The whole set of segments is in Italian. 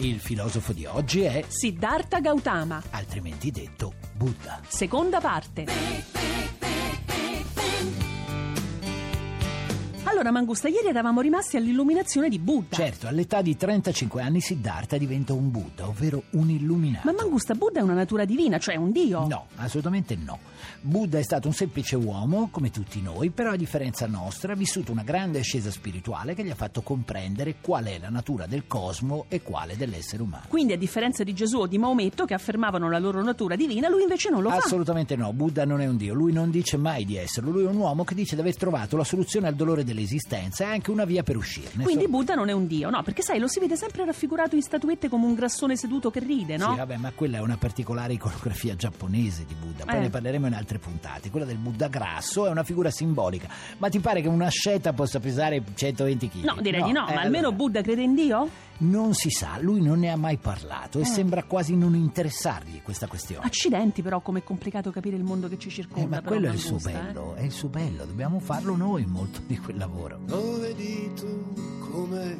Il filosofo di oggi è, Siddhartha Gautama, altrimenti detto, Buddha. seconda parte. Allora, Mangusta, ieri eravamo rimasti all'illuminazione di Buddha. Certo, all'età di 35 anni Siddhartha diventa un Buddha, ovvero un illuminato. Ma Mangusta, Buddha è una natura divina, cioè un dio. No, assolutamente no. Buddha è stato un semplice uomo, come tutti noi, però a differenza nostra ha vissuto una grande ascesa spirituale che gli ha fatto comprendere qual è la natura del cosmo e quale dell'essere umano. Quindi, a differenza di Gesù o di Maometto, che affermavano la loro natura divina, lui invece non lo fa. Assolutamente no, Buddha non è un dio, lui non dice mai di esserlo, lui è un uomo che dice di aver trovato la soluzione al dolore dell'esistenza e anche una via per uscirne. Quindi So- Buddha non è un dio, no? Perché sai, lo si vede sempre raffigurato in statuette come un grassone seduto che ride, no? Sì, vabbè, ma quella è una particolare iconografia giapponese di Buddha. Poi Eh. ne parleremo in altre puntate. Quella del Buddha grasso è una figura simbolica. Ma ti pare che una sceta possa pesare 120 kg? No, direi di no, eh, ma almeno allora, Buddha crede in Dio? Non si sa, lui non ne ha mai parlato Eh. e sembra quasi non interessargli questa questione. Accidenti, però, com'è complicato capire il mondo che ci Eh, circonda. ma però, quello è il suo eh. bello, è il suo bello, dobbiamo farlo noi molto di quel lavoro. Lo vedi tu come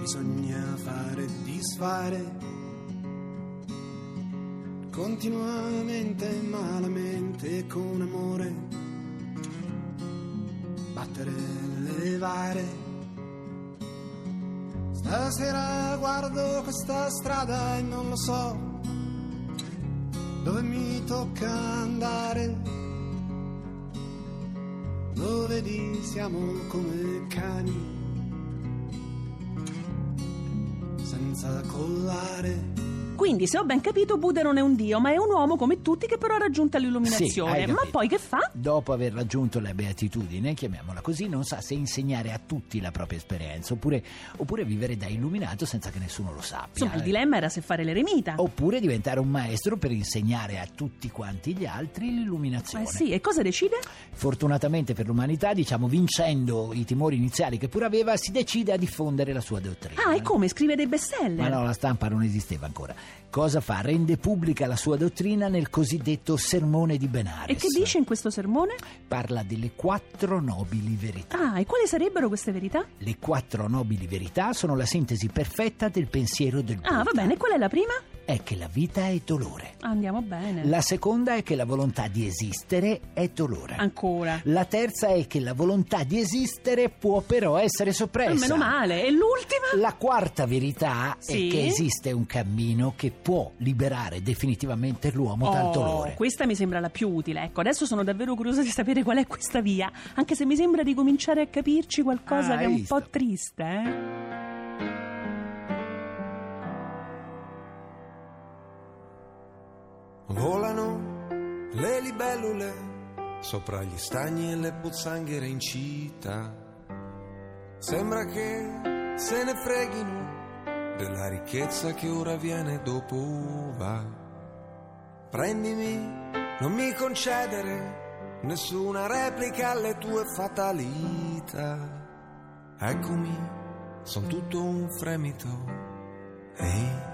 bisogna fare e disfare continuamente, malamente, con amore, battere e levare. Stasera guardo questa strada e non lo so dove mi tocca andare. Lo vedi, siamo come cani, senza collare. Quindi, se ho ben capito, Buddha non è un dio, ma è un uomo come tutti che però ha raggiunto Sì, l'illuminazione. hai ma poi che fa? Dopo aver raggiunto la beatitudine, chiamiamola così, non sa se insegnare a tutti la propria esperienza oppure, oppure vivere da illuminato senza che nessuno lo sappia. Insomma, il eh. dilemma era se fare l'eremita. Oppure diventare un maestro per insegnare a tutti quanti gli altri l'illuminazione. Eh sì, e cosa decide? Fortunatamente per l'umanità, diciamo, vincendo i timori iniziali che pure aveva, si decide a diffondere la sua dottrina. Ah, e come? Scrive dei bestseller? Ma no, la stampa non esisteva ancora. Cosa fa? Rende pubblica la sua dottrina nel cosiddetto sermone di Benares. E che dice in questo sermone? Parla delle quattro nobili verità. Ah, e quali sarebbero queste verità? Le quattro nobili verità sono la sintesi perfetta del pensiero del Buddha. Ah, va bene, qual è la prima? È che la vita è dolore. Andiamo bene. La seconda è che la volontà di esistere è dolore. Ancora. La terza è che la volontà di esistere può però essere soppressa. Ah, meno male. E l'ultima? La quarta verità Sì? è che esiste un cammino che può liberare definitivamente l'uomo dal Oh, dolore. questa mi sembra la più utile. Ecco, adesso sono davvero curiosa di sapere qual è questa via, anche se mi sembra di cominciare a capirci qualcosa Ah, che è un visto? po' triste, eh? Volano le libellule sopra gli stagni e le pozzanghere in città. Sembra che se ne freghino della ricchezza che ora viene dopo va. Prendimi, non mi concedere nessuna replica alle tue fatalità. Eccomi, son tutto un fremito. Ehi.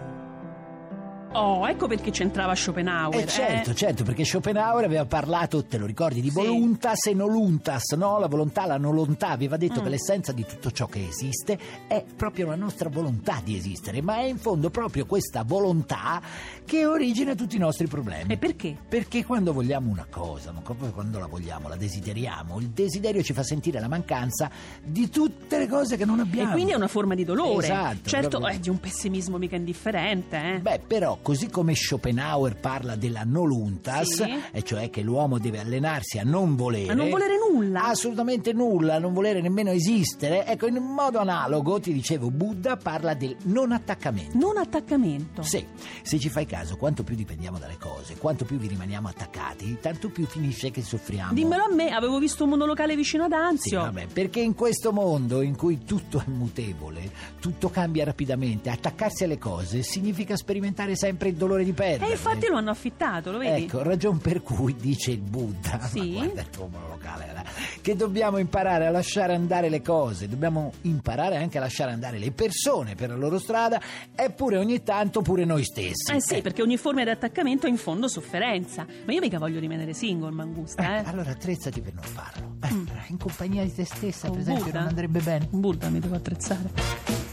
Oh, ecco perché c'entrava Schopenhauer. Eh certo, eh. certo, perché Schopenhauer aveva parlato, te lo ricordi, di Sì. voluntas e noluntas, no? La volontà, la nolontà, aveva detto Mm. che l'essenza di tutto ciò che esiste è proprio la nostra volontà di esistere, ma è in fondo proprio questa volontà che origina tutti i nostri problemi. E perché? Perché quando vogliamo una cosa, ma proprio quando la vogliamo, la desideriamo, il desiderio ci fa sentire la mancanza di tutte le cose che non abbiamo. E quindi è una forma di dolore. Esatto, Certo, proprio- è di un pessimismo mica indifferente, eh. Beh, però, così come Schopenhauer parla della noluntas, Sì. e cioè che l'uomo deve allenarsi a non volere. A non volere nulla. Assolutamente nulla, non volere nemmeno esistere. Ecco, in modo analogo, ti dicevo, Buddha parla del non attaccamento. Non attaccamento. Sì, se ci fai caso, quanto più dipendiamo dalle cose, quanto più vi rimaniamo attaccati, tanto più finisce che soffriamo. Dimmelo a me, avevo visto un monolocale vicino ad Sì, Anzio. vabbè, perché in questo mondo in cui tutto è mutevole, tutto cambia rapidamente, attaccarsi alle cose significa sperimentare sempre il dolore di perdere. e infatti lo hanno affittato, lo vedi? Ecco, ragion per cui dice il Buddha, Sì? guarda il tuo monolocale, eh, che dobbiamo imparare a lasciare andare le cose, dobbiamo imparare anche a lasciare andare le persone per la loro strada, eppure ogni tanto pure noi stessi. Eh sì, Eh, perché ogni forma di attaccamento è in fondo sofferenza. Ma io mica voglio rimanere single, Mangusta, eh? Allora attrezzati per non farlo. Eh, In compagnia di te stessa, Con per esempio, Buddha? non andrebbe bene. Un Buddha mi devo attrezzare.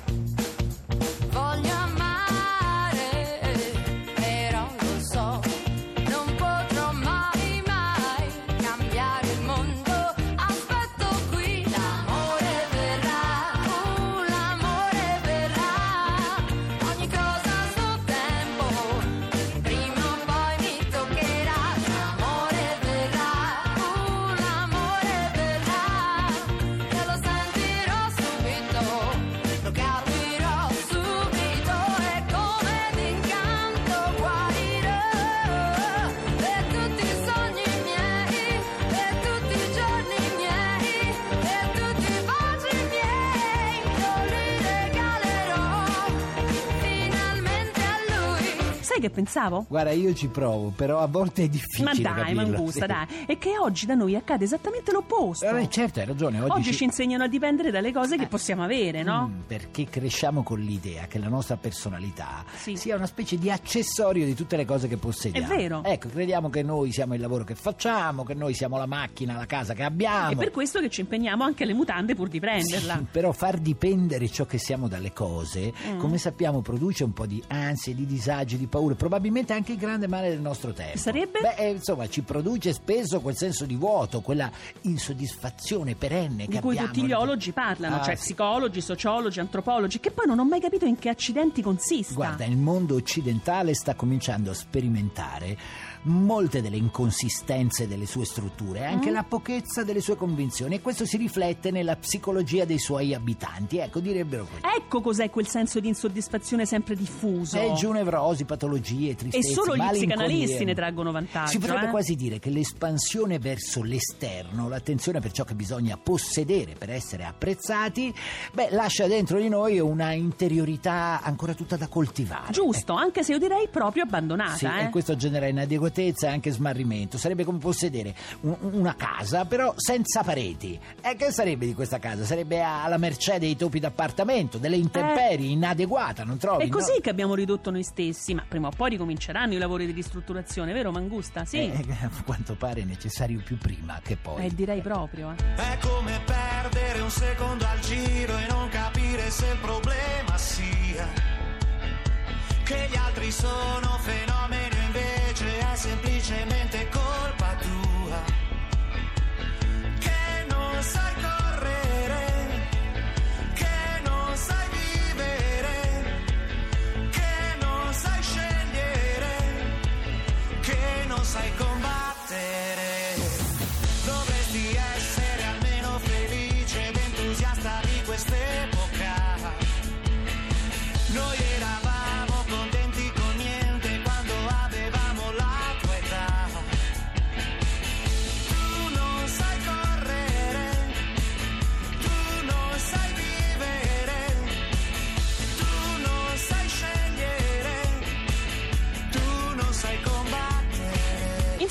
Sai che pensavo? Guarda, io ci provo, però a volte è difficile Ma dai, capirlo, Mangusta, sì. dai. E che oggi da noi accade esattamente l'opposto. Eh, certo, hai ragione. Oggi, Oggi ci insegnano a dipendere dalle cose che possiamo avere, no? Mm, perché cresciamo con l'idea che la nostra personalità Sì. sia una specie di accessorio di tutte le cose che possediamo. È vero. Ecco, crediamo che noi siamo il lavoro che facciamo, che noi siamo la macchina, la casa che abbiamo. È per questo che ci impegniamo anche alle mutande pur di prenderla. Sì, però far dipendere ciò che siamo dalle cose, Mm. come sappiamo, produce un po' di ansie, di disagi, di paure, probabilmente anche il grande male del nostro tempo. Sarebbe? Beh, eh, insomma, ci produce spesso quel senso di vuoto, quella insoddisfazione perenne Di che cui abbiamo. tutti gli ologi parlano, Ah, cioè sì. psicologi, sociologi, antropologi, che poi non ho mai capito in che accidenti consista. Guarda, il mondo occidentale sta cominciando a sperimentare molte delle inconsistenze delle sue strutture, anche Mm. la pochezza delle sue convinzioni e questo si riflette nella psicologia dei suoi abitanti. Ecco, direbbero così. Ecco cos'è quel senso di insoddisfazione sempre diffuso. E giù nevrosi, patologie, E tristezze, solo gli psicanalisti ne traggono vantaggio. Si potrebbe eh? quasi dire che l'espansione verso l'esterno, l'attenzione per ciò che bisogna possedere per essere apprezzati, beh, lascia dentro di noi una interiorità ancora tutta da coltivare. Giusto, anche se io direi proprio abbandonata. Sì, eh. e questo genera inadeguatezza e anche smarrimento. Sarebbe come possedere un- una casa, però senza pareti. E che sarebbe di questa casa? Sarebbe alla mercé dei topi d'appartamento, delle intemperie, inadeguata, non trovi? È così no? che abbiamo ridotto noi stessi, ma prima o poi ricominceranno i lavori di ristrutturazione, vero Mangusta? Sì. Eh, a quanto pare è necessario più prima che poi. Eh, direi proprio. eh. È come perdere un secondo al giro e non capire se il problema sia che gli altri sono fenomeni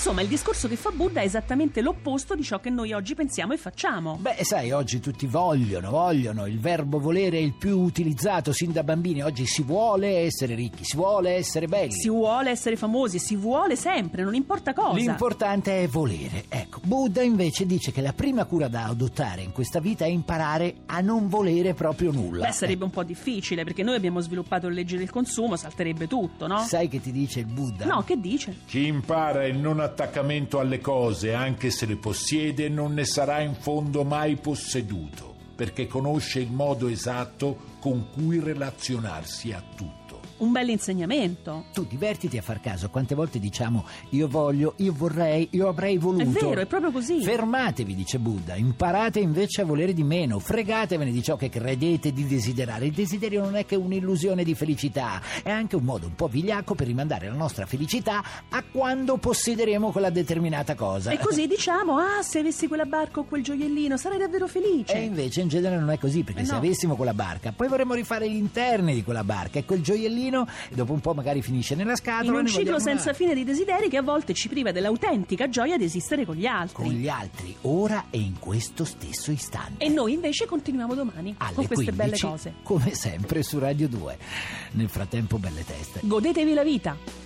Insomma, il discorso che fa Buddha è esattamente l'opposto di ciò che noi oggi pensiamo e facciamo. Beh, sai, oggi tutti vogliono, vogliono, il verbo volere è il più utilizzato sin da bambini, oggi si vuole essere ricchi, si vuole essere belli. Si vuole essere famosi, si vuole sempre, non importa cosa. L'importante è volere. Ecco, Buddha invece dice che la prima cura da adottare in questa vita è imparare a non volere proprio nulla. Beh, sarebbe un po' difficile perché noi abbiamo sviluppato le leggi del consumo, salterebbe tutto, no? Sai che ti dice il Buddha? No, che dice? Chi impara il non attaccamento alle cose, anche se le possiede, non ne sarà in fondo mai posseduto, perché conosce il modo esatto con cui relazionarsi a tutto. Un bel insegnamento. Tu divertiti a far caso, quante volte diciamo io voglio, io vorrei, io avrei voluto. È vero, è proprio così. Fermatevi, dice Buddha, imparate invece a volere di meno, fregatevene di ciò che credete di desiderare. Il desiderio non è che un'illusione di felicità, è anche un modo un po' vigliacco per rimandare la nostra felicità a quando possederemo quella determinata cosa. E così diciamo, ah, se avessi quella barca o quel gioiellino sarei davvero felice. E invece in genere non è così, perché Eh se no. avessimo quella barca, poi vorremmo rifare gli interni di quella barca e quel gioiellino, e dopo un po' magari finisce nella scatola. In un ciclo senza altri. fine di desideri che a volte ci priva dell'autentica gioia di esistere con gli altri. Con gli altri, ora e in questo stesso istante. E noi invece continuiamo domani alle con queste 15, belle cose. Come sempre su Radio 2. Nel frattempo, belle teste. Godetevi la vita.